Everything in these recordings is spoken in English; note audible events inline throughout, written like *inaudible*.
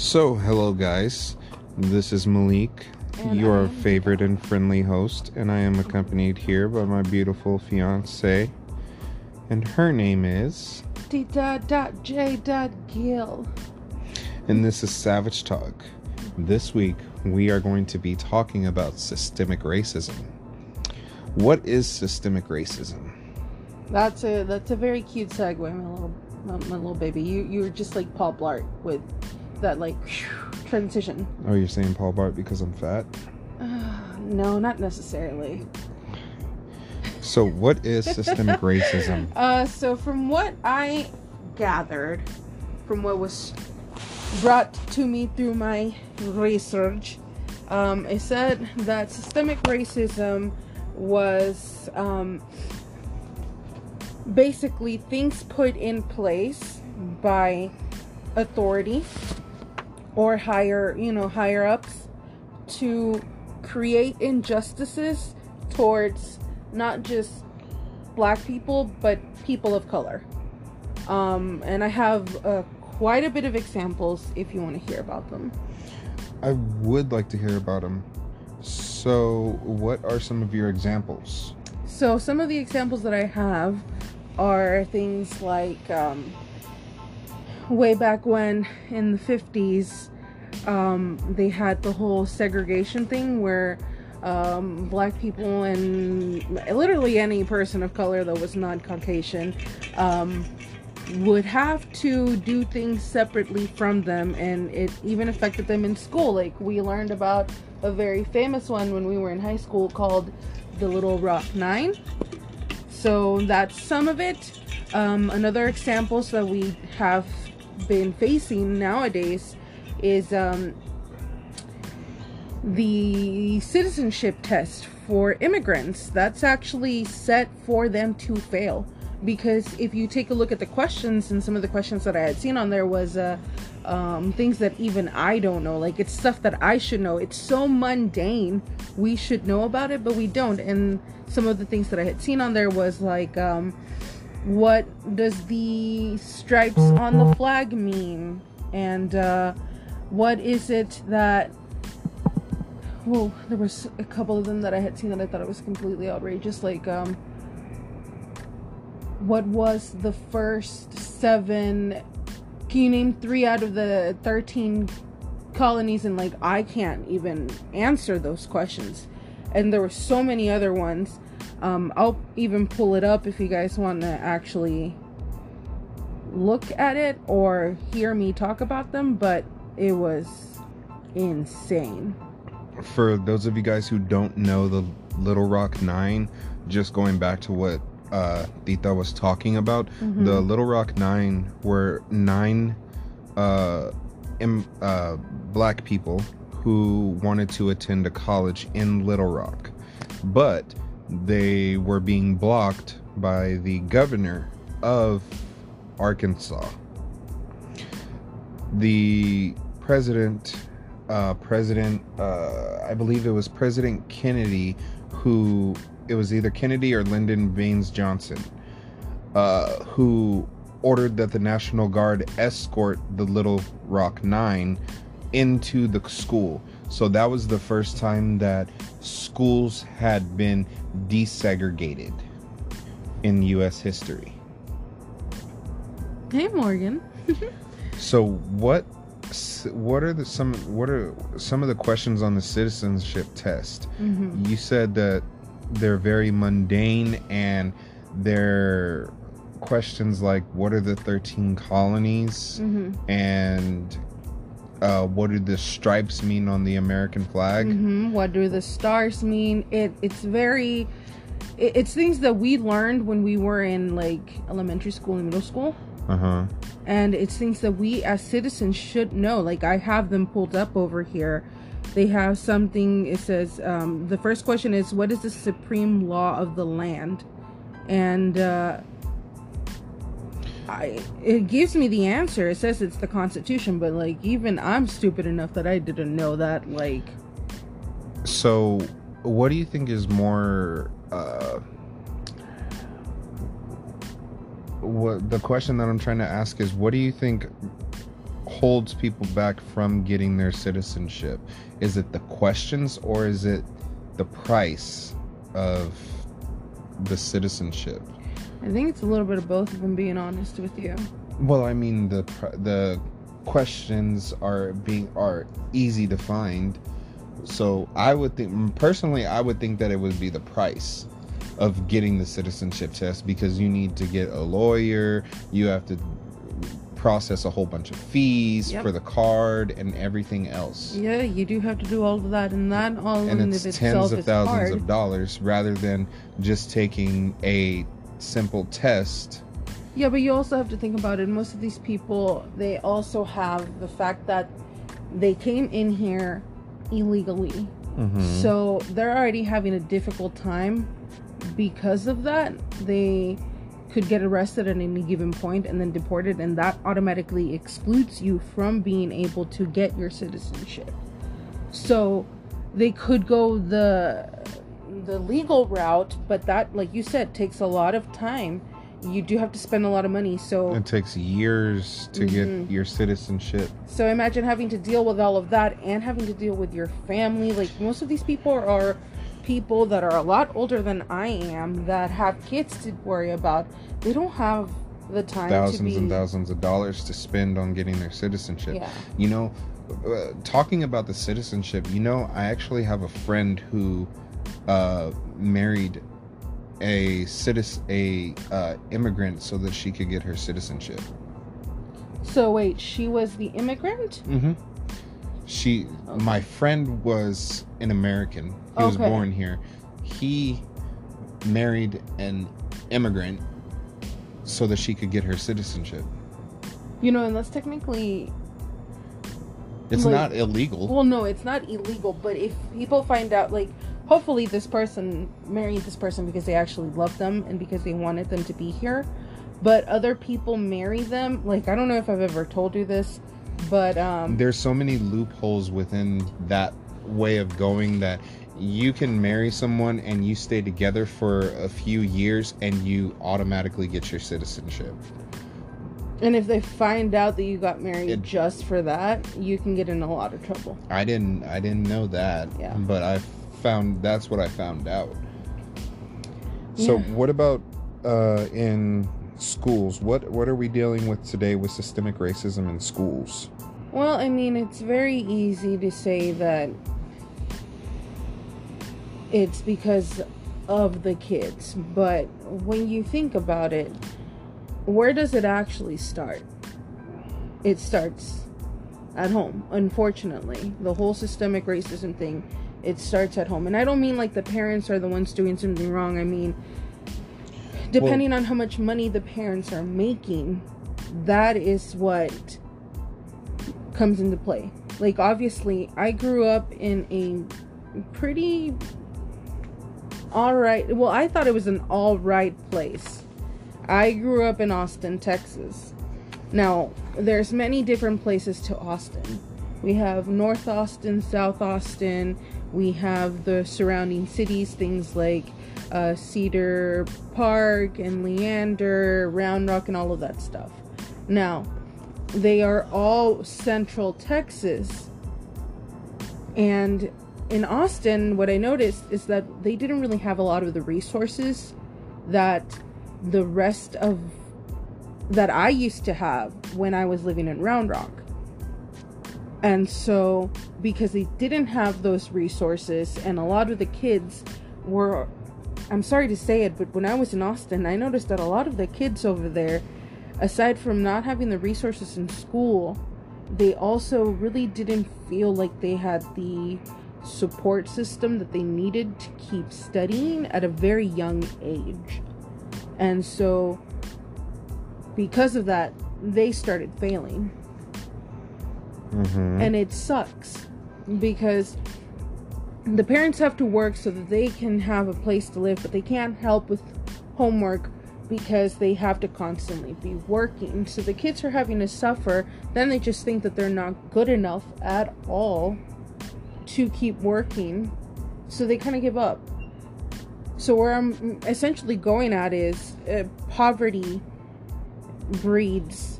So, hello guys. This is Malik, And your I am- favorite and friendly host, and I am accompanied here by my beautiful fiance. And her name is, Tita dot J dot Gill. and this is Savage Talk. This week, we are going to be talking about systemic racism. What is systemic racism? That's a that's a very cute segue, my little my, my little baby. You you were just like Paul Blart with that like transition. Oh, you're saying Paul Bart because I'm fat? *sighs* no, not necessarily. So, what is systemic *laughs* racism? Uh, so from what I gathered, from what was brought to me through my research, um, it said that systemic racism was um, basically things put in place by authority or higher, you know, higher ups to create injustices towards not just black people but people of color. Um, and I have uh, quite a bit of examples if you want to hear about them. I would like to hear about them. So, what are some of your examples? So some of the examples that I have are things like um, way back when in the 50s um, they had the whole segregation thing where um, black people and literally any person of color that was not Caucasian um, would have to do things separately from them and it even affected them in school. Like we learned about a very famous one when we were in high school called the little rock nine. So that's some of it. Um, another examples that we have been facing nowadays is um, the citizenship test for immigrants. That's actually set for them to fail. Because if you take a look at the questions and some of the questions that i had seen on there was uh, um, things that even i don't know. Like it's stuff that i should know. It's so mundane. We should know about it but we don't. And some of the things that i had seen on there was like um, what does the stripes on the flag mean? And uh, what is it that well there was a couple of them that i had seen that i thought it was completely outrageous like um what was the first seven can you name three out of the 13 colonies? And like i can't even answer those questions. And there were so many other ones um i'll even pull it up if you guys want to actually look at it or hear me talk about them but it was insane For those of you guys who don't know the Little Rock Nine, just going back to what uh, Tita was talking about, Mhm. the Little Rock Nine were nine uh, Im- uh, black people who wanted to attend a college in Little Rock, but they were being blocked by the governor of Arkansas. The president, uh, President, uh, I believe it was President Kennedy, who it was either Kennedy or Lyndon Baines Johnson, uh, who ordered that the National Guard escort the Little Rock Nine into the school. So that was the first time that schools had been desegregated in U.S. history. hey morgan *laughs* So what what are the some what are some of the questions on the citizenship test? hmm You said that they're very mundane and they're questions like what are the 13 colonies hmm and uh, what do the stripes mean on the American flag? hmm What do the stars mean? It it's very it, it's things that we learned when we were in like elementary school and middle school. Uh-huh. And it's things that we as citizens should know. Like I have them pulled up over here. They have something it says um, the first question is what is the supreme law of the land? And uh I, it gives me the answer. It says it's the Constitution, but like even I'm stupid enough that I didn't know that. Like, So, what do you think is more uh what the question that I'm trying to ask is what do you think holds people back from getting their citizenship? Is it the questions or is it the price of the citizenship? I think it's a little bit of both, of I'm being honest with you. Well, I mean the the questions are being are easy to find. So I would think personally, I would think that it would be the price of getting the citizenship test because you need to get a lawyer, you have to process a whole bunch of fees Yep. for the card and everything else. Yeah, you do have to do all of that, and that all And in it's of tens itself of thousands hard. of dollars rather than just taking a simple test. Yeah, but you also have to think about it. Most of these people, they also have the fact that they came in here illegally. Mm-hmm. So they're already having a difficult time because of that. They could get arrested at any given point and then deported, and that automatically excludes you from being able to get your citizenship. So they could go the the legal route, but that, like you said, takes a lot of time. You do have to spend a lot of money. So It takes years to Mhm. get your citizenship. So imagine having to deal with all of that and having to deal with your family. Like most of these people are people that are a lot older than I am that have kids to worry about. They don't have the time to thousands be and thousands of dollars to spend on getting their citizenship. Yeah. You know, uh, talking about the citizenship, you know, I actually have a friend who uh, married a citizen, a uh, immigrant, so that she could get her citizenship. So wait, she was the immigrant? Mm-hmm. She, Okay. my friend, was an American. He was born here. He married an immigrant so that she could get her citizenship. You know, and that's technically It's Like- not illegal. well no, it's not illegal, but if people find out like hopefully this person married this person because they actually love them and because they wanted them to be here. But other people marry them. Like I don't know if I've ever told you this, but um there's so many loopholes within that way of going that you can marry someone and you stay together for a few years and you automatically get your citizenship. And if they find out that you got married It- just for that, you can get in a lot of trouble. I didn't I didn't know that, Yeah. but I found that's what I found out. So Yeah. what about uh in schools? What what are we dealing with today with systemic racism in schools? Well, I mean, it's very easy to say that it's because of the kids, but when you think about it, where does it actually start? It starts at home, unfortunately. The whole systemic racism thing, it starts at home. And I don't mean like the parents are the ones doing something wrong. I mean, depending on how much money the parents are making, that is what comes into play. Like obviously, I grew up in a pretty all right. Well, I thought it was an all right place. I grew up in Austin, Texas. Now, there's many different places to Austin. We have North Austin, South Austin. We have the surrounding cities, things like uh, Cedar Park and Leander, Round Rock, and all of that stuff. Now, they are all central Texas. And in Austin, what I noticed is that they didn't really have a lot of the resources that the rest of that I used to have when I was living in Round Rock. And so, because they didn't have those resources, and a lot of the kids were, I'm sorry to say it, but when I was in Austin, I noticed that a lot of the kids over there, aside from not having the resources in school, they also really didn't feel like they had the support system that they needed to keep studying at a very young age. And so, because of that, they started failing. Mm-hmm. And it sucks because the parents have to work so that they can have a place to live, but they can't help with homework because they have to constantly be working. So the kids are having to suffer. Then they just think that they're not good enough at all to keep working. So they kind of give up. So where I'm essentially going at is uh, poverty breeds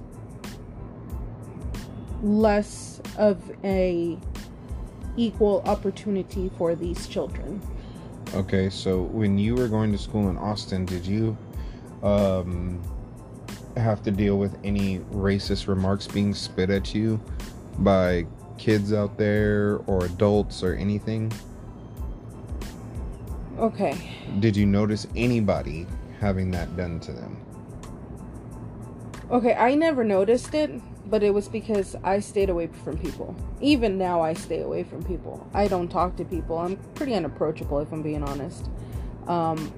less of a equal opportunity for these children. Okay, so when you were going to school in Austin, did you um, have to deal with any racist remarks being spit at you by kids out there or adults or anything? Okay. Did you notice anybody having that done to them? Okay, I never noticed it, but it was because I stayed away from people. Even now, I stay away from people. I don't talk to people. I'm pretty unapproachable, if I'm being honest. Um,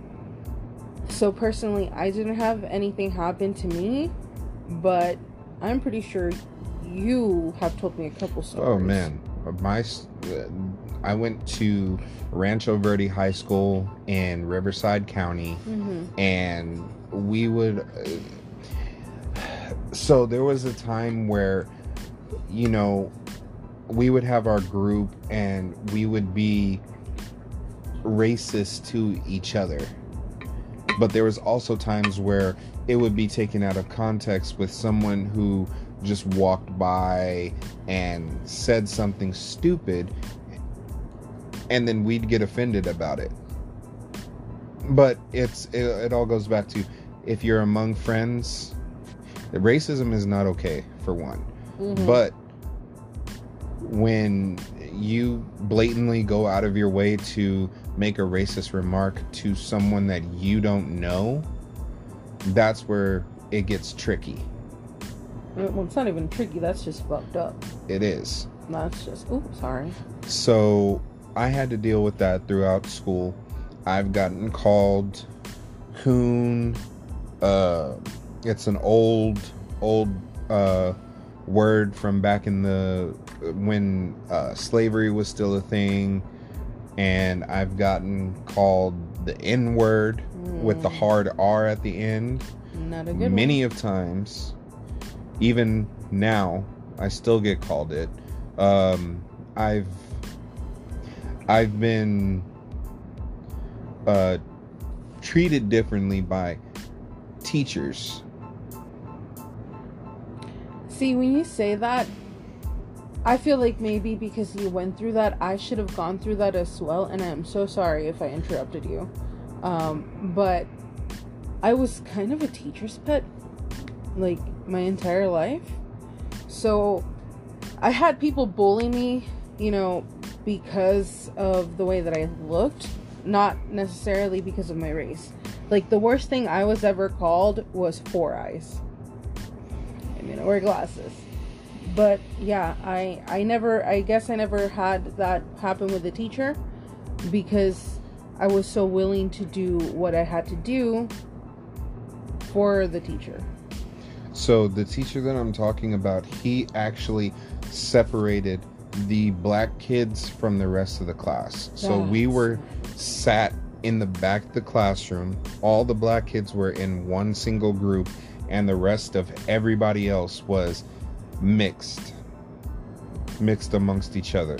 so, personally, I didn't have anything happen to me, but I'm pretty sure you have told me a couple stories. Oh man, my I went to Rancho Verde High School in Riverside County, hmm and we would. Uh, so there was a time where, you know, we would have our group and we would be racist to each other. But there was also times where it would be taken out of context with someone who just walked by and said something stupid and then we'd get offended about it. But it's it, it all goes back to if you're among friends, racism is not okay for one. Mhm. But when you blatantly go out of your way to make a racist remark to someone that you don't know, that's where it gets tricky. Well, it's not even tricky. That's just fucked up. It is. That's just. oh sorry. So I had to deal with that throughout school. I've gotten called coon. Uh, it's an old, old uh, word from back in the when uh, slavery was still a thing, and I've gotten called the N word with the Mm. hard R at the end Not a good many of times even now i still get called it um i've i've been uh treated differently by teachers one. See, when you say that, I feel like maybe because you went through that, I should have gone through that as well. And I'm so sorry if I interrupted you. Um, but I was kind of a teacher's pet, like my entire life. So I had people bully me, you know, because of the way that I looked, not necessarily because of my race. Like the worst thing I was ever called was four eyes. I mean, I wear glasses. But yeah, I I never I guess I never had that happen with a teacher because I was so willing to do what I had to do for the teacher. so the teacher that i'm talking about he actually separated the black kids from the rest of the class so we were sat in the back of the classroom. All the black kids were in one single group, and the rest of everybody else was mixed. Mixed amongst each other.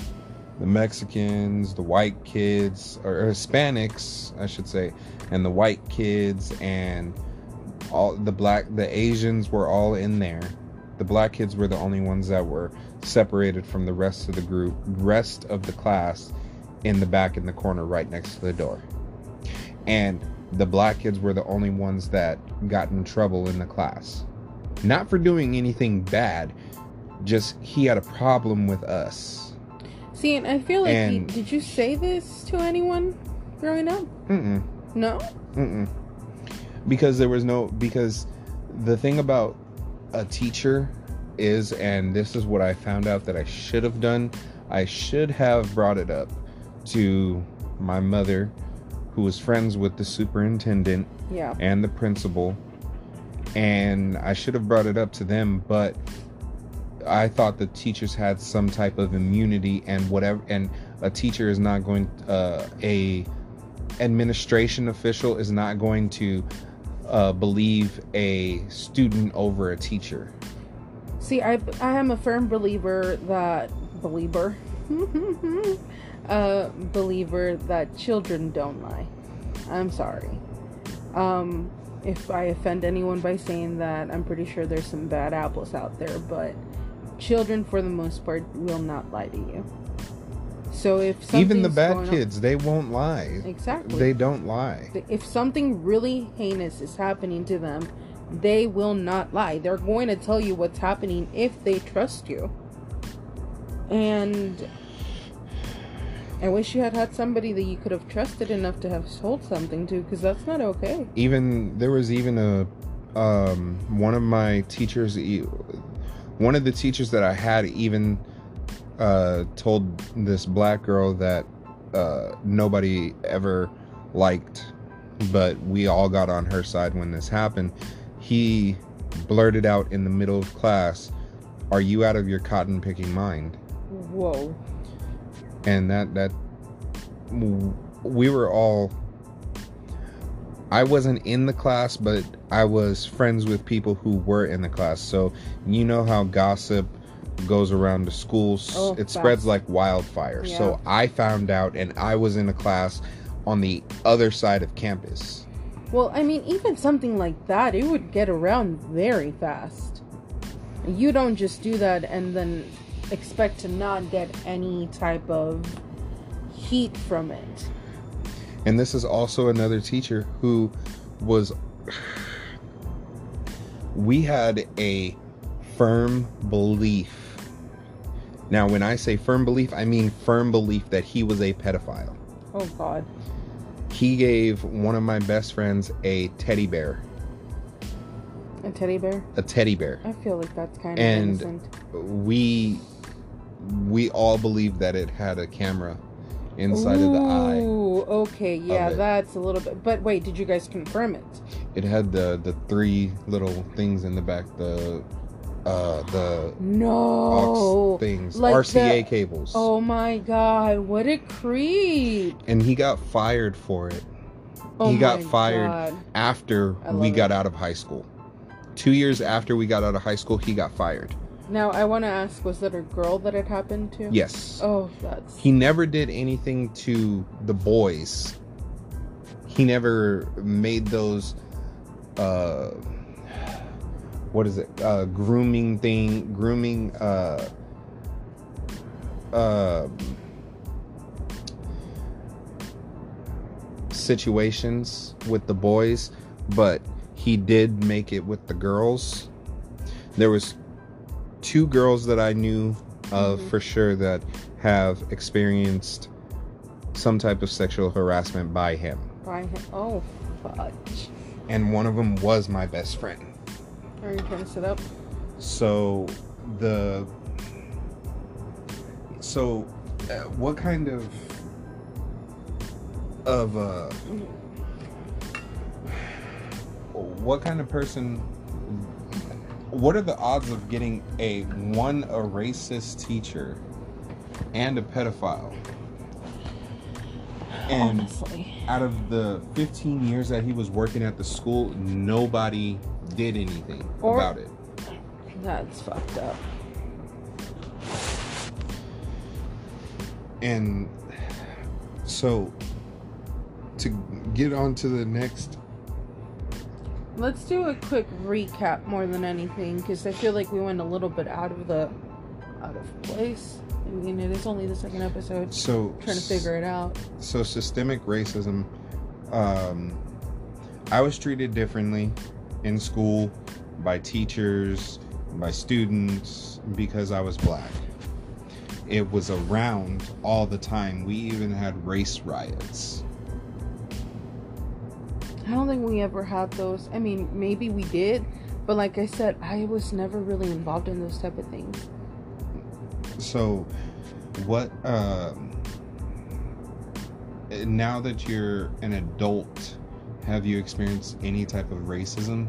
The Mexicans, the white kids, or Hispanics, I should say, and the white kids, and all the black, the Asians were all in there. The black kids were the only ones that were separated from the rest of the group, rest of the class in the back in the corner right next to the door. And the black kids were the only ones that got in trouble in the class. Not for doing anything bad, just he had a problem with us. See, and I feel like And- did you say this to anyone growing up? Mm-mm, No. mm-mm. Because there was no because the thing about a teacher is and this is what I found out that I should have done. I should have brought it up to my mother who was friends with the superintendent Yeah. and the principal. And I should have brought it up to them but I thought the teachers had some type of immunity and whatever and a teacher is not going uh, a administration official is not going to uh, believe a student over a teacher. See, I I am a firm believer that believer, *laughs* uh, believer that children don't lie. I'm sorry. Um, if I offend anyone by saying that, I'm pretty sure there's some bad apples out there, but children for the most part will not lie to you. So if Even the bad going on- kids, they won't lie. exactly, They don't lie. if something really heinous is happening to them, they will not lie. They're going to tell you what's happening if they trust you. And I wish you had had somebody that you could have trusted enough to have told something to, because that's not okay. even there was even a um one of my teachers one of the teachers that i had even uh told this black girl that uh nobody ever liked but we all got on her side when this happened he blurted out in the middle of class are you out of your cotton picking mind Whoa. And that that we were all I wasn't in the class but I was friends with people who were in the class. So you know how gossip goes around the schools? Oh, it spreads like wildfire. Yeah. so I found out and I was in a class on the other side of campus. Well, I mean, even something like that, it would get around very fast. You don't just do that and then expect to not get any type of heat from it. And this is also another teacher who was. We had a firm belief. Now, when I say firm belief, I mean firm belief that he was a pedophile. Oh, God. He gave one of my best friends a teddy bear. A teddy bear? A teddy bear. I feel like that's kind of And- innocent. We. We all believed that it had a camera inside of the eye. Ooh, okay, yeah, that's a little bit. But wait, did you guys confirm it? It had the the three little things in the back. The uh the No. aux things, like RCA the- cables. Oh my god, what a creep! And he got fired for it Oh He got fired. God. after we love got it. out of high school. Two years after we got out of high school, he got fired. Now I want to ask: Was that a girl that it happened to? Yes. Oh, that's He never did anything to the boys. He never made those uh what is it? Uh grooming thing, grooming uh uh situations with the boys, but he did make it with the girls. There was two girls that I knew of Mhm. for sure that have experienced some type of sexual harassment by him. by him. Oh, fudge! And one of them was my best friend. Are you trying to sit up? So the so uh, what kind of of uh what kind of person what are the odds of getting a one a racist teacher and a pedophile? And Honestly, out of the 15 years that he was working at the school nobody did anything Or- about it. That's fucked up. And so to get on to the next Let's do a quick recap more than anything, because I feel like we went a little bit out of the out of place. I mean, it is only the second episode. so Trying to figure it out. so systemic racism um I was treated differently in school by teachers, by students because I was black. It was around all the time. We even had race riots. I don't think we ever had those. I mean, maybe we did, but like I said, I was never really involved in those type of things. So, what? Um, now that you're an adult, have you experienced any type of racism?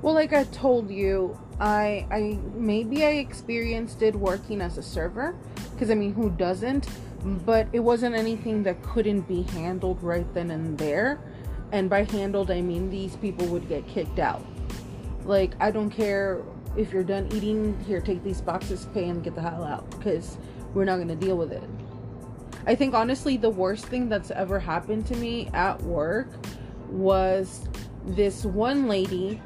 Well, like I told you, I I maybe I experienced it working as a server, because I mean, who doesn't? But it wasn't anything that couldn't be handled right then and there. And by handled, I mean these people would get kicked out. Like I don't care if you're done eating. Here, take these boxes, pay, and get the hell out, because we're not gonna deal with it. I think honestly, the worst thing that's ever happened to me at work was this one lady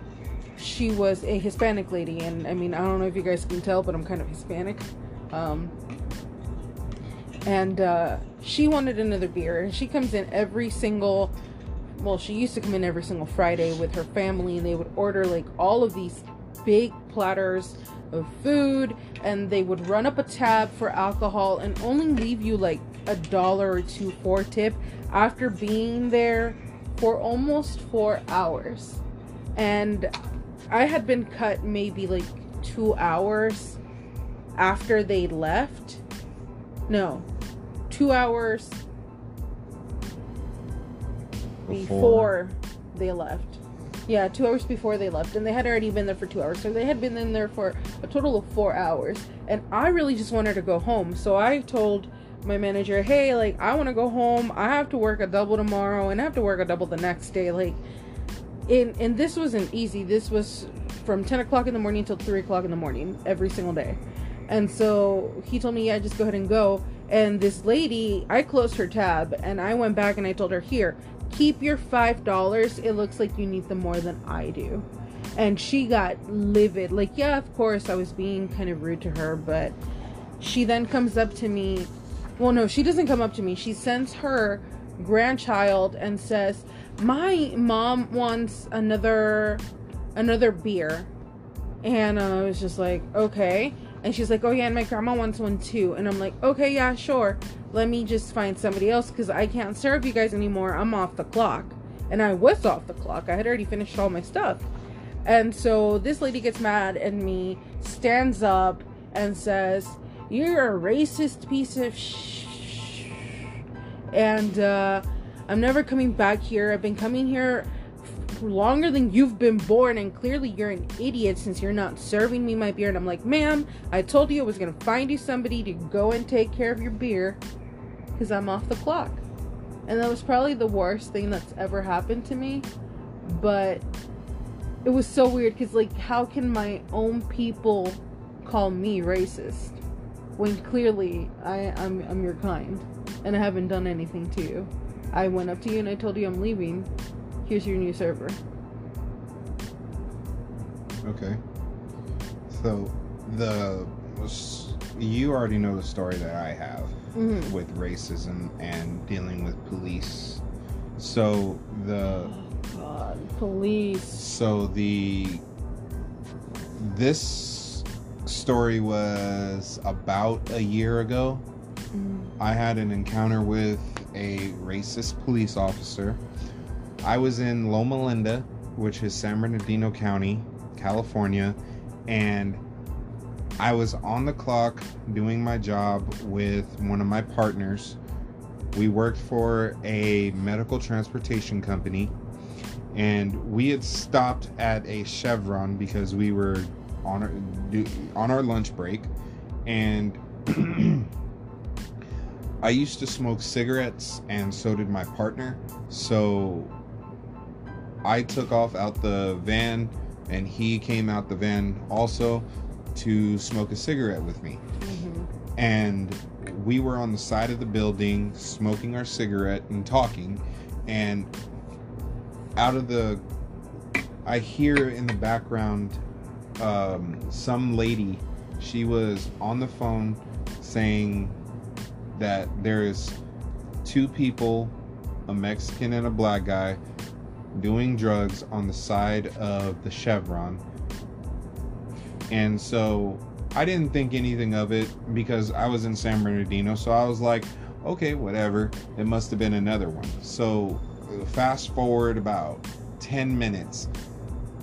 she was a Hispanic lady, and I mean, I don't know if you guys can tell, but I'm kind of Hispanic. Um, and uh, she wanted another beer. And she comes in every single, well, she used to come in every single Friday with her family, and they would order like all of these big platters of food, and they would run up a tab for alcohol and only leave you like a dollar or two for tip after being there for almost four hours. And I had been cut maybe like two hours after they left. No, two hours before, they left. Yeah, two hours before they left, and they had already been there for two hours, so they had been in there for a total of four hours. And I really just wanted to go home, so I told my manager, "Hey, like I want to go home. I have to work a double tomorrow, and I have to work a double the next day. Like, and and this wasn't easy. This was from ten o'clock in the morning till three o'clock in the morning every single day." And so he told me, "Yeah, just go ahead and go." And this lady, I closed her tab, and I went back and I told her, "Here, keep your five dollars. It looks like you need them more than I do." And she got livid. Like, yeah, of course, I was being kind of rude to her, but she then comes up to me well no she doesn't come up to me she sends her grandchild and says my mom wants another another beer and i was just like okay and she's like oh yeah and my grandma wants one too. And i'm like okay yeah sure. Let me just find somebody else because i can't serve you guys anymore. I'm off the clock. And i was off the clock. I had already finished all my stuff. And so this lady gets mad at me stands up and says you're a racist piece of sh. And uh, I'm never coming back here. I've been coming here longer than you've been born, and clearly you're an idiot since you're not serving me my beer. And I'm like, ma'am, I told you I was gonna find you somebody to go and take care of your beer because I'm off the clock. And that was probably the worst thing that's ever happened to me. But it was so weird because, like, how can my own people call me racist? when clearly I, I'm, I'm your kind and I haven't done anything to you. I went up to you and I told you I'm leaving. Here's your new server. Okay. So the you already know the story that I have mm-hmm. with racism and dealing with police. So the oh God, police. So the this story was about a year ago. Mm. I had an encounter with a racist police officer. I was in Loma Linda, which is San Bernardino County, California, and I was on the clock doing my job with one of my partners. We worked for a medical transportation company, and we had stopped at a Chevron because we were on our on our lunch break, and *clears throat* I used to smoke cigarettes, and so did my partner. So I took off out the van, and he came out the van also to smoke a cigarette with me. Mm-hmm. And we were on the side of the building smoking our cigarette and talking, and out of the I hear in the background um, some lady. She was on the phone saying that there is two people, a Mexican and a black guy, doing drugs on the side of the Chevron. And so I didn't think anything of it because I was in San Bernardino. So I was like, okay, whatever. It must have been another one. So fast forward about 10 minutes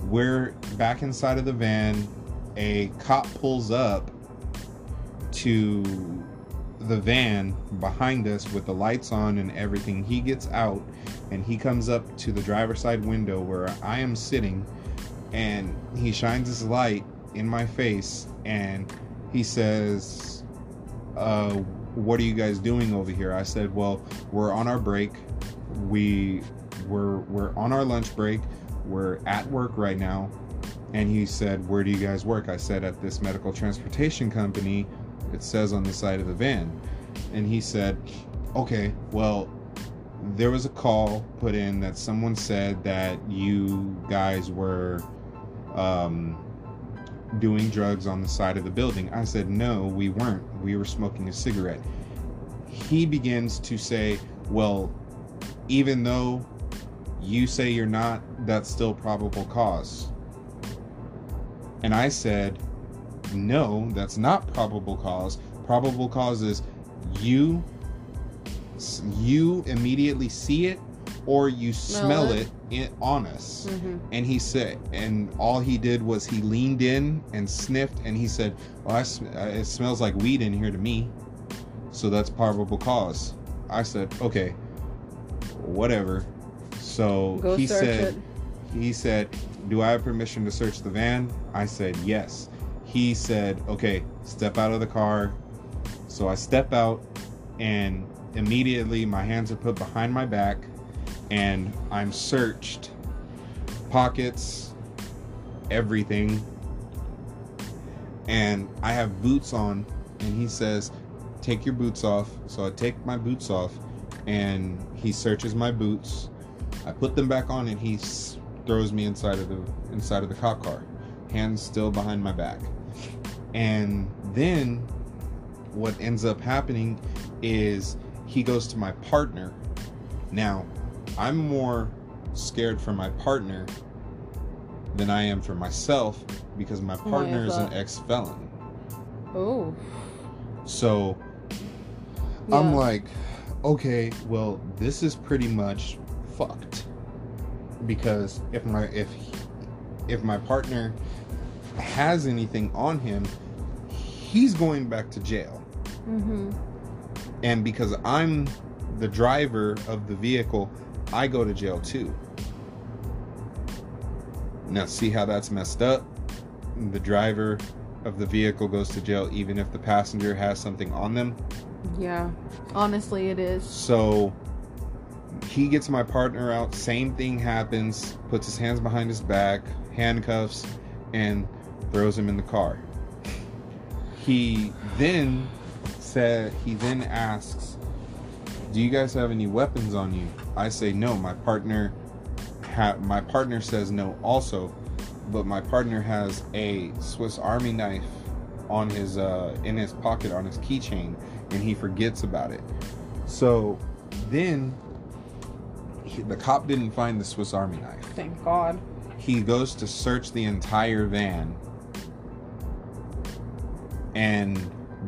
we're back inside of the van. A cop pulls up to the van behind us with the lights on and everything. He gets out and he comes up to the driver's side window where I am sitting and he shines his light in my face and he says, uh, what are you guys doing over here? I said, well, we're on our break. We we're we're on our lunch break we're at work right now. And he said, Where do you guys work? I said, At this medical transportation company. It says on the side of the van. And he said, Okay, well, there was a call put in that someone said that you guys were um, doing drugs on the side of the building. I said, no, we weren't. We were smoking a cigarette. He begins to say, well, even though you say you're not, that's still probable cause. And I said, no, that's not probable cause. Probable cause is you you immediately see it or you smell, Smell it, it. in, on us. Mm-hmm. And he said, and all he did was he leaned in and sniffed, and he said, "Oh, I sm- it smells like weed in here to me, so that's probable cause." I said, "Okay, whatever." So Go he said, it. "He said, do I have permission to search the van?" I said, "Yes." He said, "Okay, step out of the car." So I step out, and immediately my hands are put behind my back, and I'm searched pockets, everything. And I have boots on, and he says, Take your boots off. So I take my boots off, and he searches my boots. I put them back on, and he throws me inside of the inside of the cop car, hands still behind my back. And then what ends up happening is he goes to my partner. Now, I'm more scared for my partner than I am for myself because my partner is an ex felon. Oh. So I'm like, okay, well, this is pretty much fucked because if my if if my partner has anything on him, he's going back to jail. Mm-hmm. And because I'm the driver of the vehicle, I go to jail too. Now, see how that's messed up? The driver of the vehicle goes to jail even if the passenger has something on them. Yeah. Honestly, it is. So he gets my partner out. Same thing happens. Puts his hands behind his back, handcuffs, and throws him in the car. He then said, he then asks, Do you guys have any weapons on you? I say no. My partner, ha- my partner says no also, but my partner has a Swiss Army knife on his uh, in his pocket on his keychain, and he forgets about it. So then he, the cop didn't find the Swiss Army knife. Thank God. He goes to search the entire van and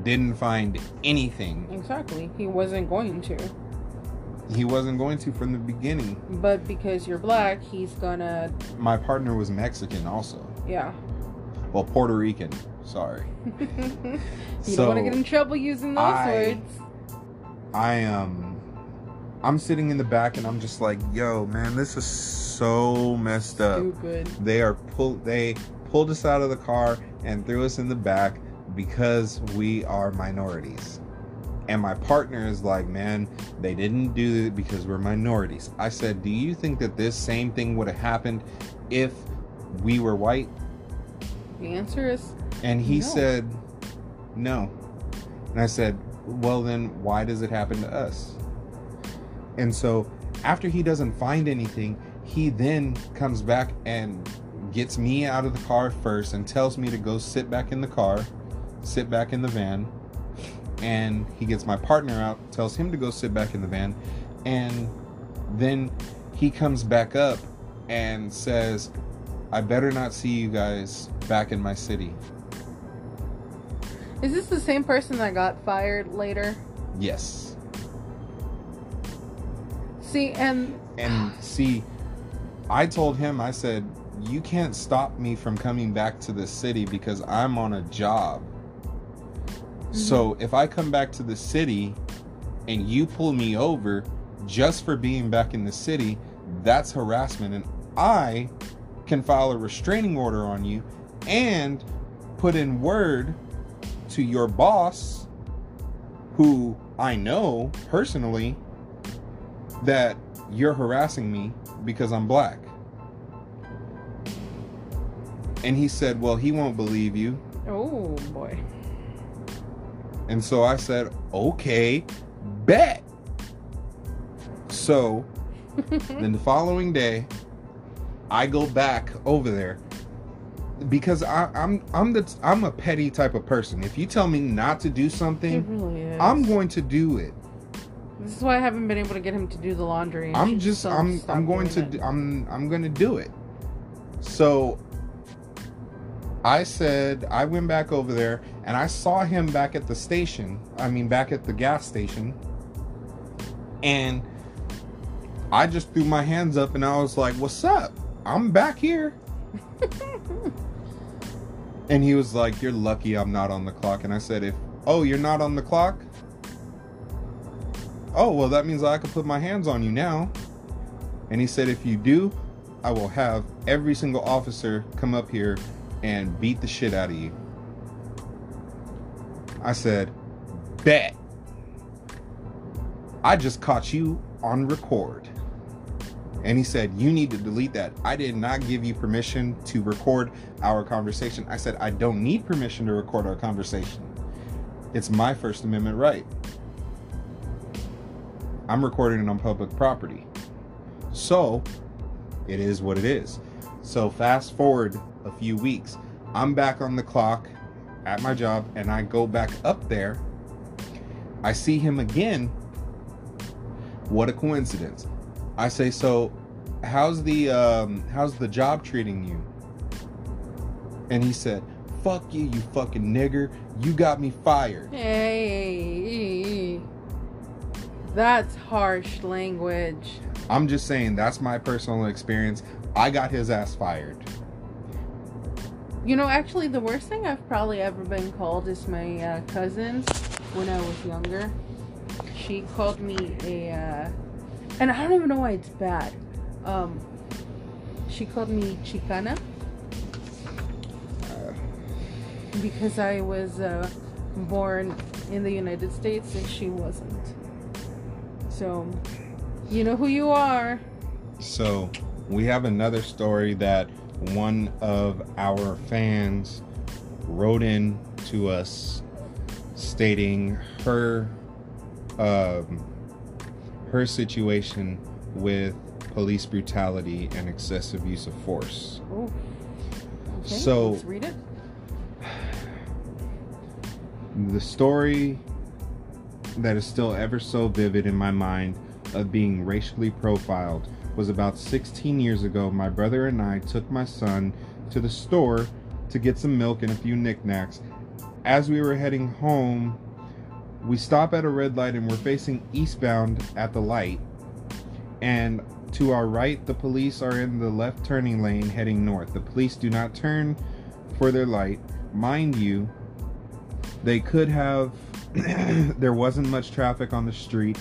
didn't find anything. Exactly. He wasn't going to. He wasn't going to from the beginning. But because you're black, he's gonna. My partner was Mexican also. Yeah. Well, Puerto Rican. Sorry. *laughs* you So, don't want to get in trouble using those I- words. I um I'm sitting in the back and I'm just like, yo, man, this is so messed up. Stupid. They are pull they pulled us out of the car and threw us in the back because we are minorities. And my partner is like, man, they didn't do it because we're minorities. I said, do you think that this same thing would have happened if we were white? The answer is And he No. said, no. And I said, well, then why does it happen to us? And so after he doesn't find anything, he then comes back and gets me out of the car first and tells me to go sit back in the car, sit back in the van. And he gets my partner out, tells him to go sit back in the van. And then he comes back up and says, I better not see you guys back in my city. Is this the same person that got fired later? Yes. See, and And see, I told him, I said, you can't stop me from coming back to the city because I'm on a job. Mm-hmm. So if I come back to the city and you pull me over just for being back in the city, that's harassment. And I can file a restraining order on you and put in word to your boss, who I know personally, that you're harassing me because I'm black. And he said, Well, he won't believe you. oh boy, And so I said, Okay, bet. So *laughs* then the following day, I go back over there because I, I'm I'm the I'm a petty type of person. If you tell me not to do something, really. I'm going to do it. This is why I haven't been able to get him to do the laundry. I'm just won't I'm I'm going to it. I'm I'm going to do it. So I said I went back over there and I saw him back at the station. I mean back at the gas station. And I just threw my hands up and I was like, "What's up? I'm back here." *laughs* and he was like, "You're lucky I'm not on the clock." And I said, "If oh, you're not on the clock?" Oh, well, that means I can put my hands on you now. And he said, if you do, I will have every single officer come up here and beat the shit out of you. I said, bet. I just caught you on record. And he said, You need to delete that. I did not give you permission to record our conversation. I said, I don't need permission to record our conversation. It's my First Amendment right. I'm recording it on public property. So, it is what it is. So, fast forward a few weeks, I'm back on the clock at my job and I go back up there. I see him again. What a coincidence. I say, "So, how's the um how's the job treating you?" And he said, "Fuck you, you fucking nigger. You got me fired." Hey, that's harsh language. I'm just saying that's my personal experience. I got his ass fired. You know, actually, the worst thing I've probably ever been called is my uh, cousins when I was younger. She called me a, uh, and I don't even know why it's bad. Um, she called me Chicana Uh, because I was uh, born in the United States and she wasn't. So, you know who you are. So, we have another story that one of our fans wrote in to us stating her um, her situation with police brutality and excessive use of force. Okay, So- let's read it. The story that is still ever so vivid in my mind of being racially profiled was about 16 years ago. My brother and I took my son to the store to get some milk and a few knickknacks. As we were heading home, we stop at a red light and we're facing eastbound at the light. And to our right, the police are in the left turning lane heading north. The police do not turn for their light. Mind you, they could have *clears throat* there wasn't much traffic on the street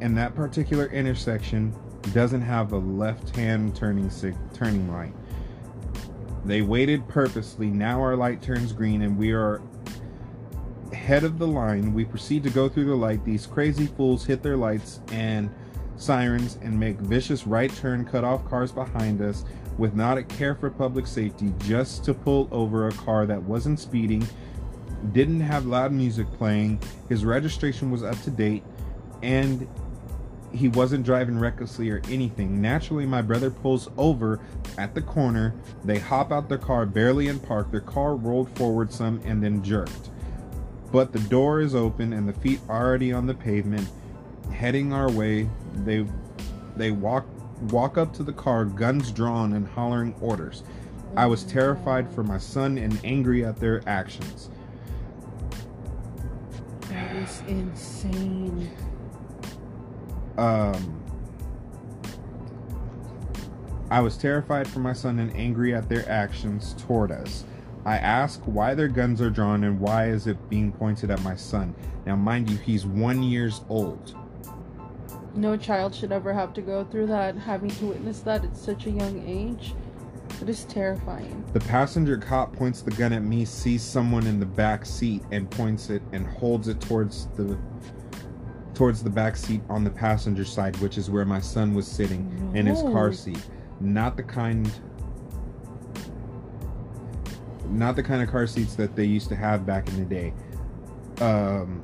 and that particular intersection doesn't have a left-hand turning sig- turning light. They waited purposely. Now our light turns green and we are head of the line. We proceed to go through the light. These crazy fools hit their lights and sirens and make vicious right turn cut off cars behind us with not a care for public safety just to pull over a car that wasn't speeding didn't have loud music playing, his registration was up to date, and he wasn't driving recklessly or anything. Naturally, my brother pulls over at the corner. They hop out their car barely in park. Their car rolled forward some and then jerked. But the door is open and the feet already on the pavement, heading our way. They they walk walk up to the car, guns drawn and hollering orders. I was terrified for my son and angry at their actions. That is insane. Um, I was terrified for my son and angry at their actions toward us. I ask why their guns are drawn and why is it being pointed at my son. Now, mind you, he's one years old. No child should ever have to go through that, having to witness that at such a young age. It is terrifying. The passenger cop points the gun at me, sees someone in the back seat, and points it and holds it towards the towards the back seat on the passenger side, which is where my son was sitting in his car seat. Not the kind not the kind of car seats that they used to have back in the day. Um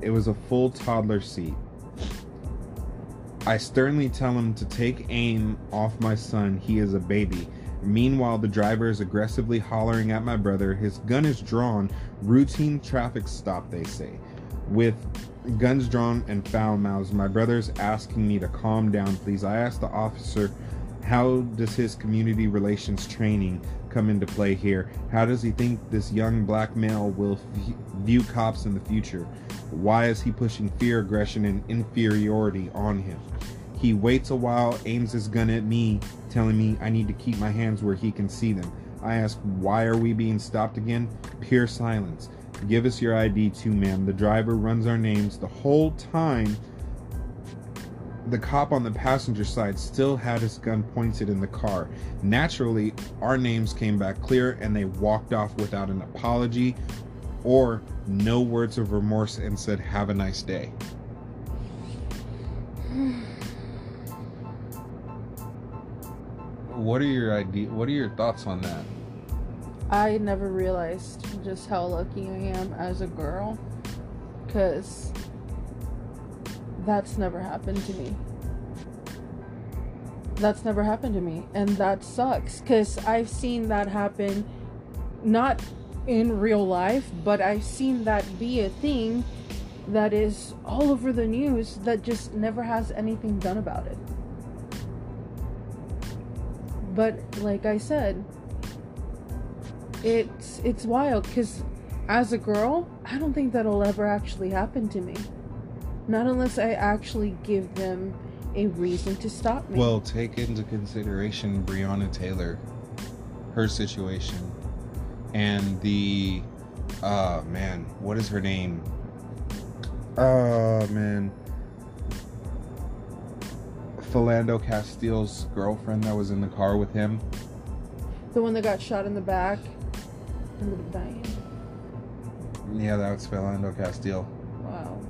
it was a full toddler seat. I sternly tell him to take aim off my son. He is a baby. Meanwhile, the driver is aggressively hollering at my brother. His gun is drawn. Routine traffic stop, they say. With guns drawn and foul mouths, my brother's asking me to calm down, please. I asked the officer, how does his community relations training come into play here? How does he think this young black male will v- view cops in the future? Why is he pushing fear, aggression, and inferiority on him? He waits a while, aims his gun at me, telling me I need to keep my hands where he can see them. I ask, Why are we being stopped again? Pure silence. Give us your ID too, ma'am. The driver runs our names. The whole time, the cop on the passenger side still had his gun pointed in the car. Naturally, our names came back clear and they walked off without an apology or no words of remorse and said, Have a nice day. *sighs* what are your idea what are your thoughts on that I never realized just how lucky I am as a girl because that's never happened to me. That's never happened to me, and that sucks because I've seen that happen not in real life, but I've seen that be a thing that is all over the news that just never has anything done about it. But like I said, it's it's wild because as a girl, I don't think that'll ever actually happen to me. Not unless I actually give them a reason to stop me. well take into consideration breonna taylor her situation and the uh man what is her name uh man Philando Castile's girlfriend that was in the car with him. the one that got shot in the back, ended up dying. Yeah, that was Philando Castile. Wow.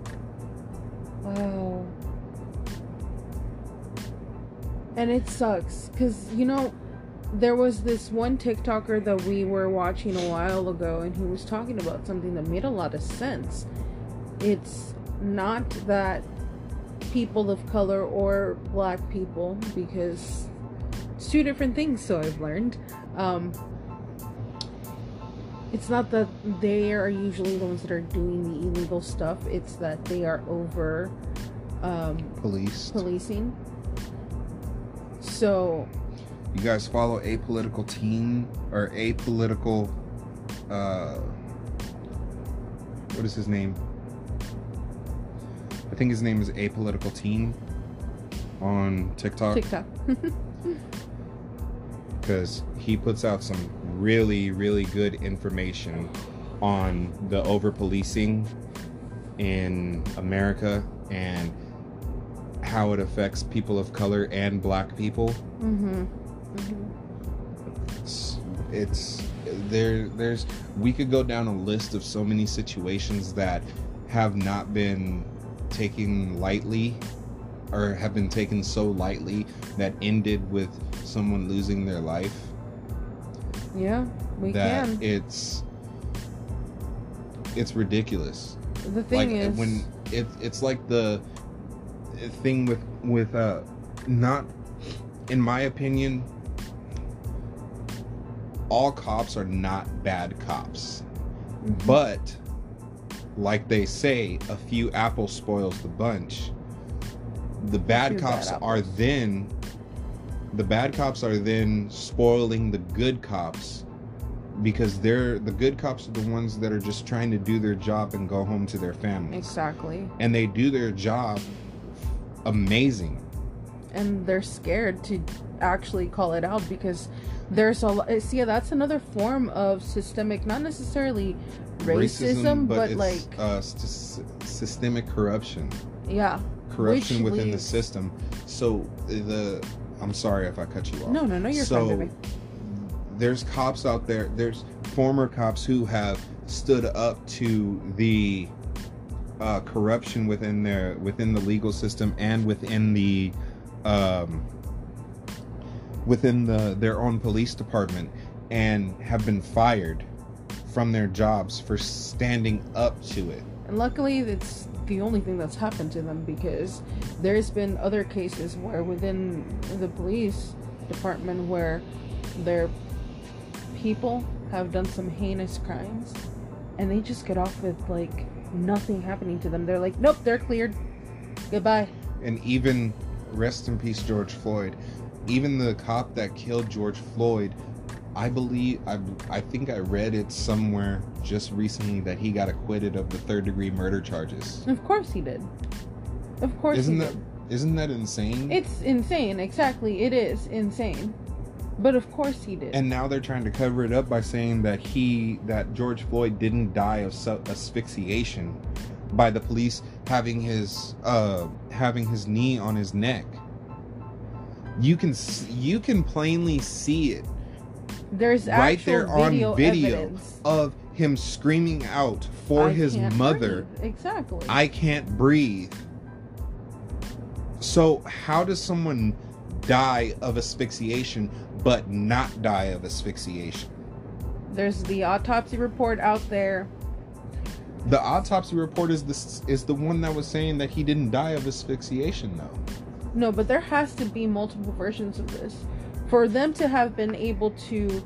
Wow. And it sucks because, you know, there was this one TikToker that we were watching a while ago, and he was talking about something that made a lot of sense. It's not that people of color or black people, because it's two different things, so I've learned. Um, it's not that they are usually the ones that are doing the illegal stuff, it's that they are over um, Police. policing. So, You guys follow apolitical teen or apolitical uh what is his name? I think his name is apolitical teen on TikTok TikTok. *laughs* because he puts out some really really good information on the over policing in America and how it affects people of color and black people. mm-hmm. Mm-hmm. it's, it's there there's we could go down a list of so many situations that have not been taken lightly or have been taken so lightly that ended with someone losing their life Yeah, we that can. it's it's ridiculous the thing like is, when it, it's like the thing with with uh not in my opinion all cops are not bad cops Mhm. but like they say a few apples spoils the bunch the bad cops bad are then the bad cops are then spoiling the good cops because they're the good cops are the ones that are just trying to do their job and go home to their families exactly, and they do their job amazing. And they're scared to actually call it out because there's a lo- see that's another form of systemic, not necessarily racism, but, it's, like uh, st- systemic corruption. Yeah, corruption Which within the system. So the i'm sorry if i cut you off no, no, no, you're so fine, baby. there's cops out there there's former cops who have stood up to the uh, corruption within their within the legal system and within the um, within the their own police department and have been fired from their jobs for standing up to it And luckily, it's the only thing that's happened to them because there's been other cases where within the police department where their people have done some heinous crimes and they just get off with like nothing happening to them. They're like, nope, they're cleared. Goodbye. And even rest in peace, George Floyd. Even the cop that killed George Floyd, I believe I I think I read it somewhere just recently that he got acquitted of the third degree murder charges. Of course he did. Of course Isn't he that did. isn't that insane? It's insane. Exactly. It is insane. But of course he did. and now they're trying to cover it up by saying that he that George Floyd didn't die of su- asphyxiation by the police having his uh having his knee on his neck. You can s- you can plainly see it There's right actual there on video, video evidence. of him screaming out for I his mother, breathe. Exactly. I can't breathe. So, how does someone die of asphyxiation but not die of asphyxiation? There's the autopsy report out there. The autopsy report is the is the one that was saying that he didn't die of asphyxiation though. No, but there has to be multiple versions of this. For them to have been able to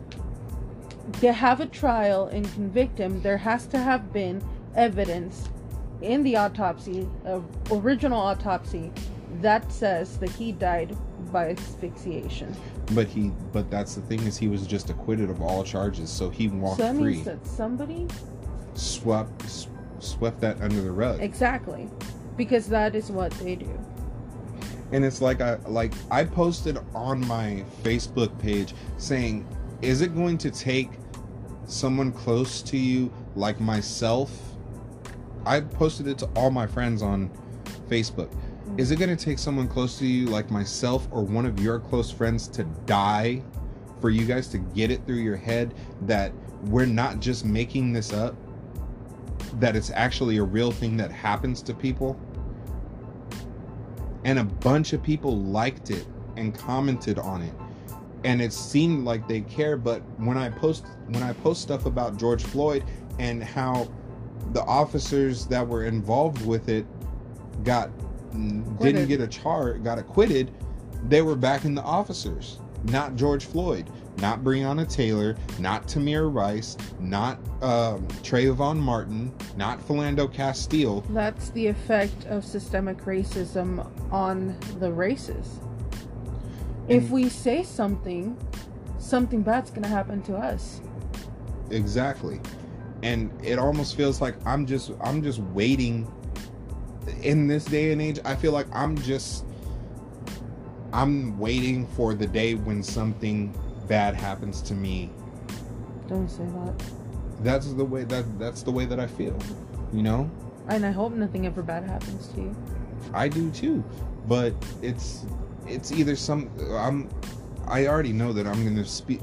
to have a trial and convict him, there has to have been evidence in the autopsy, uh, original autopsy, that says that he died by asphyxiation. But he but that's the thing is he was just acquitted of all charges, so he walked so that free. means that somebody Swept swept that under the rug. exactly, because that is what they do. And it's like I like I posted on my Facebook page saying, "Is it going to take someone close to you like myself?" I posted it to all my friends on Facebook. Mm. Is it going to take someone close to you like myself or one of your close friends to die for you guys to get it through your head that we're not just making this up? That it's actually a real thing that happens to people? And a bunch of people liked it and commented on it. And it seemed like they care but when i post when i post stuff about george floyd and how the officers that were involved with it got didn't get a charge got acquitted they were backing the officers not george floyd not breonna taylor not tamir rice not um, trayvon martin not philando castile That's the effect of systemic racism on the races. If we say something, something bad's gonna happen to us. exactly and it almost feels like i'm just i'm just waiting in this day and age i feel like i'm just i'm waiting for the day when something bad happens to me Don't say that. that's the way that that's the way that i feel you know And I hope nothing ever bad happens to you. i do too but it's it's either some i'm i already know that i'm gonna spe-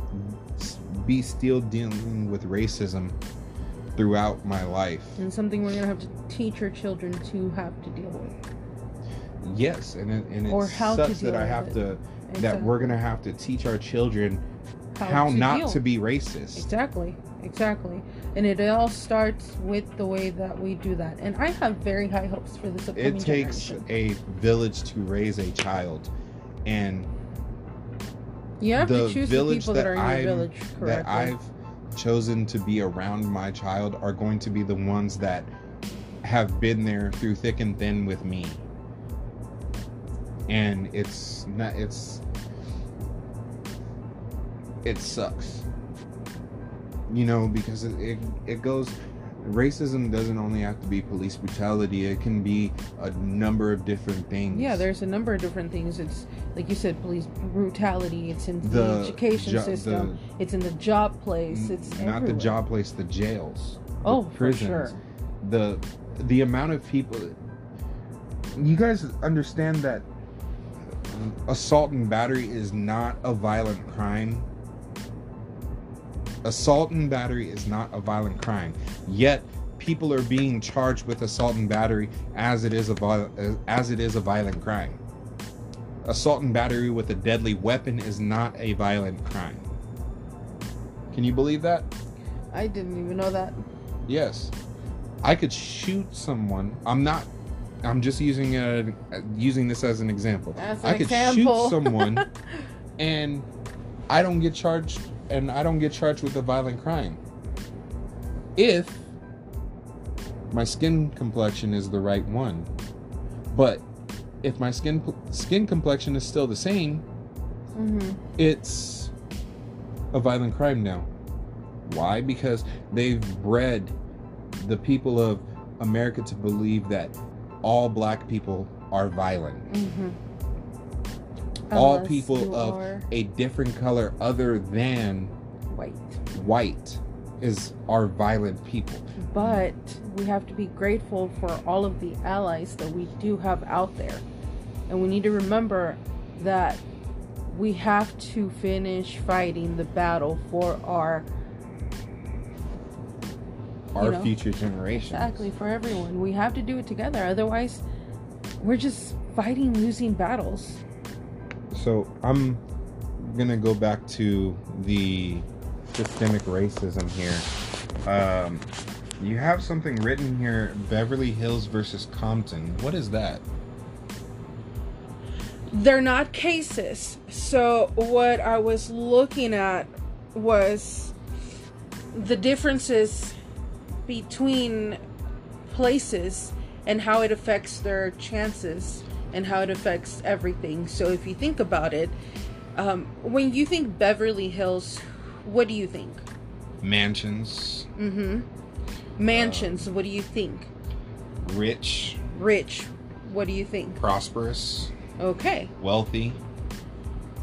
be still dealing with racism throughout my life And something we're gonna have to teach our children to have to deal with. Yes, and it, and it Or how to sucks that I have it. to It's that a- we're gonna have to teach our children how, not deal. to be racist. Exactly, exactly. And it all starts with the way that we do that. And I have very high hopes for this upcoming It takes generation. a village to raise a child, and You have the to choose the village people that that, are in your village correctly. that I've chosen to be around my child are going to be the ones that have been there through thick and thin with me. And it's not it's it sucks. You know, because it, it, it goes racism doesn't only have to be police brutality, it can be a number of different things. Yeah, there's a number of different things. It's like you said, police brutality. It's in the, The education jo- system. it's in the job place. It's not the job place, the jails. the Oh, for sure. The the amount of people you guys understand that assault and battery is not a violent crime. Assault and battery is not a violent crime. Yet people are being charged with assault and battery as it is a viol- as it is a violent crime. Assault and battery with a deadly weapon is not a violent crime. Can you believe that? I didn't even know that. Yes. I could shoot someone. I'm not I'm just using a using this as an example. As an I could example. shoot someone *laughs* and I don't get charged and I don't get charged with a violent crime. If my skin complexion is the right one. But if my skin skin complexion is still the same, Mm-hmm. it's a violent crime now. Why? Because they've bred the people of America to believe that all black people are violent. Mm-hmm. all people of a different color other than white. white is are violent people. But we have to be grateful for all of the allies that we do have out there. And we need to remember that we have to finish fighting the battle for our Our know, future generations. exactly for everyone. We have to do it together. Otherwise, we're just fighting losing battles. So I'm gonna go back to the systemic racism here. Um, you have something written here: Beverly Hills versus Compton. What is that? they're not cases. So what I was looking at was the differences between places and how it affects their chances and how it affects everything. So if you think about it, um, when you think Beverly Hills, what do you think? Mansions, Mm-hmm. Mansions. what do you think? rich, Rich. What do you think? prosperous, Okay. wealthy.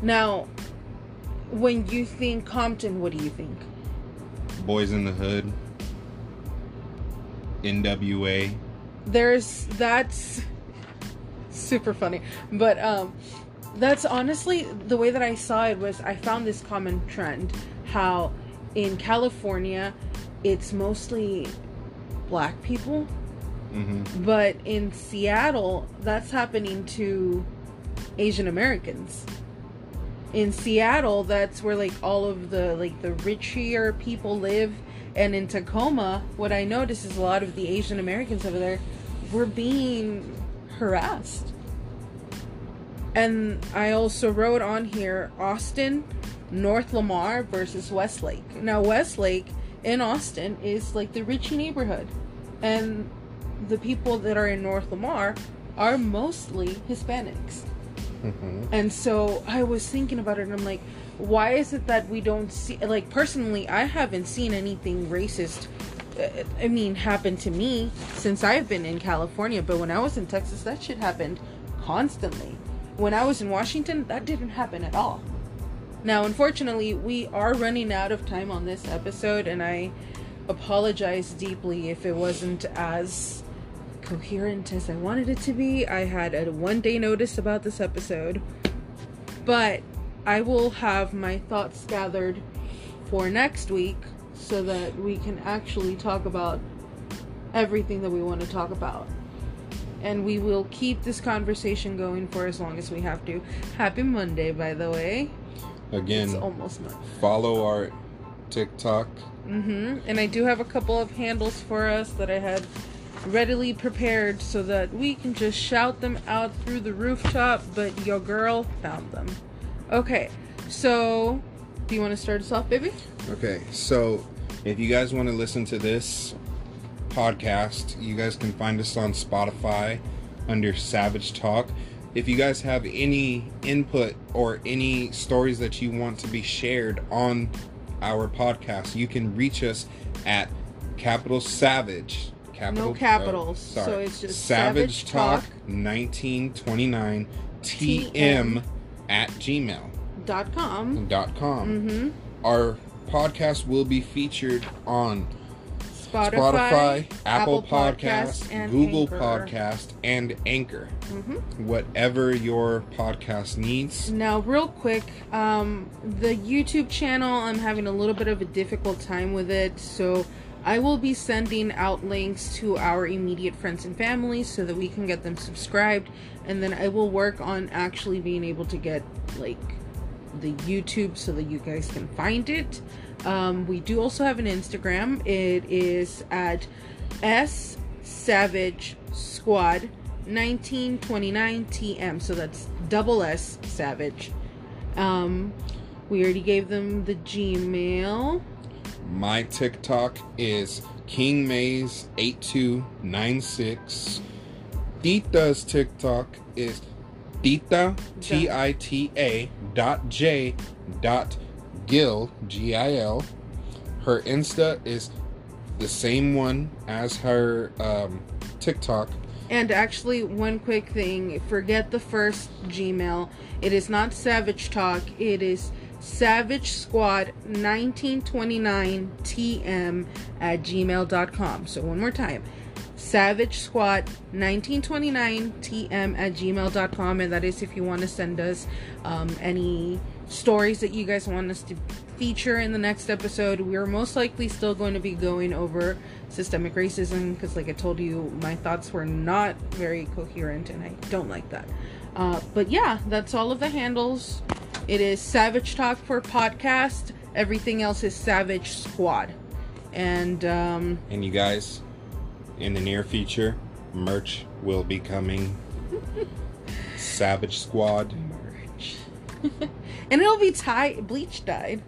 Now, when you think Compton, what do you think? Boyz n the Hood, NWA. There's that's super funny, but um, that's honestly the way that I saw it was I found this common trend how in California it's mostly black people, Mm-hmm. but in Seattle that's happening to Asian Americans. In Seattle, that's where like all of the like the richier people live, and in Tacoma, what I noticed is a lot of the Asian Americans over there were being harassed. And I also wrote on here Austin, North Lamar versus Westlake. Now Westlake in Austin is like the richie neighborhood, and the people that are in North Lamar are mostly Hispanics. Mm-hmm. And so I was thinking about it and I'm like, why is it that we don't see, like, personally, I haven't seen anything racist, uh, I mean, happen to me since I've been in California. But when I was in Texas, that shit happened constantly. When I was in Washington, that didn't happen at all. Now, unfortunately, we are running out of time on this episode, and I apologize deeply if it wasn't as coherent as I wanted it to be. I had a one day notice about this episode, but I will have my thoughts gathered for next week so that we can actually talk about everything that we want to talk about. And we will keep this conversation going for as long as we have to. Happy Monday, by the way. Again, It's almost Monday. follow our TikTok. Mm-hmm. And I do have a couple of handles for us that I had readily prepared so that we can just shout them out through the rooftop, but your girl found them. Okay, so do you want to start us off, baby? Okay, so if you guys want to listen to this podcast, you guys can find us on Spotify under Savage Talk. If you guys have any input or any stories that you want to be shared on our podcast, you can reach us at Capital Savage. Capital, No capitals, oh, so it's just Savage, Savage Talk, Talk 1929 TM TM at gmail Dot com. dot com. Mm-hmm. Our podcast will be featured on Spotify, Spotify, Apple, Podcasts, Podcasts, and Google Anchor. Podcast, and Anchor. Mm-hmm. Whatever your podcast needs. Now, real quick, um, the YouTube channel, I'm having a little bit of a difficult time with it, so I will be sending out links to our immediate friends and family so that we can get them subscribed, and then I will work on actually being able to get like the YouTube so that you guys can find it. Um, we do also have an Instagram. It is at S Savage Squad 1929 TM. So that's double S Savage. Um, We already gave them the Gmail. My TikTok is King Maze eight two nine six. Tita's TikTok is Tita T I T A dot J dot Gil G I L. Her Insta is the same one as her um, TikTok. And actually, one quick thing forget the first Gmail. It is not Savage Talk, it is Savage Squad 1929tm at gmail.com. So, one more time Savage Squad 1929tm at gmail.com. And that is if you want to send us um, any stories that you guys want us to feature in the next episode. We're most likely still going to be going over systemic racism because, like I told you, my thoughts were not very coherent and I don't like that. Uh, but yeah, that's all of the handles. It is Savage Talk for podcast. Everything else is Savage Squad. And um, And you guys, in the near future, merch will be coming. *laughs* Savage Squad. merch. *laughs* and it'll be tie bleach dyed.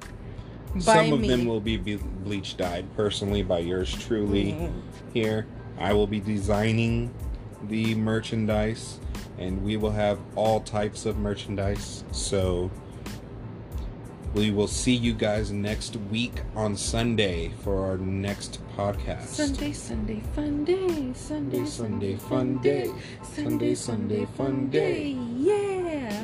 Some of me. them will be bleach dyed personally by yours truly. Mhm. Here, I will be designing the merchandise, and we will have all types of merchandise. So we will see you guys next week on Sunday for our next podcast. Sunday, Sunday, fun day. Sunday, Sunday, fun day. Sunday, Sunday, fun day. Yay!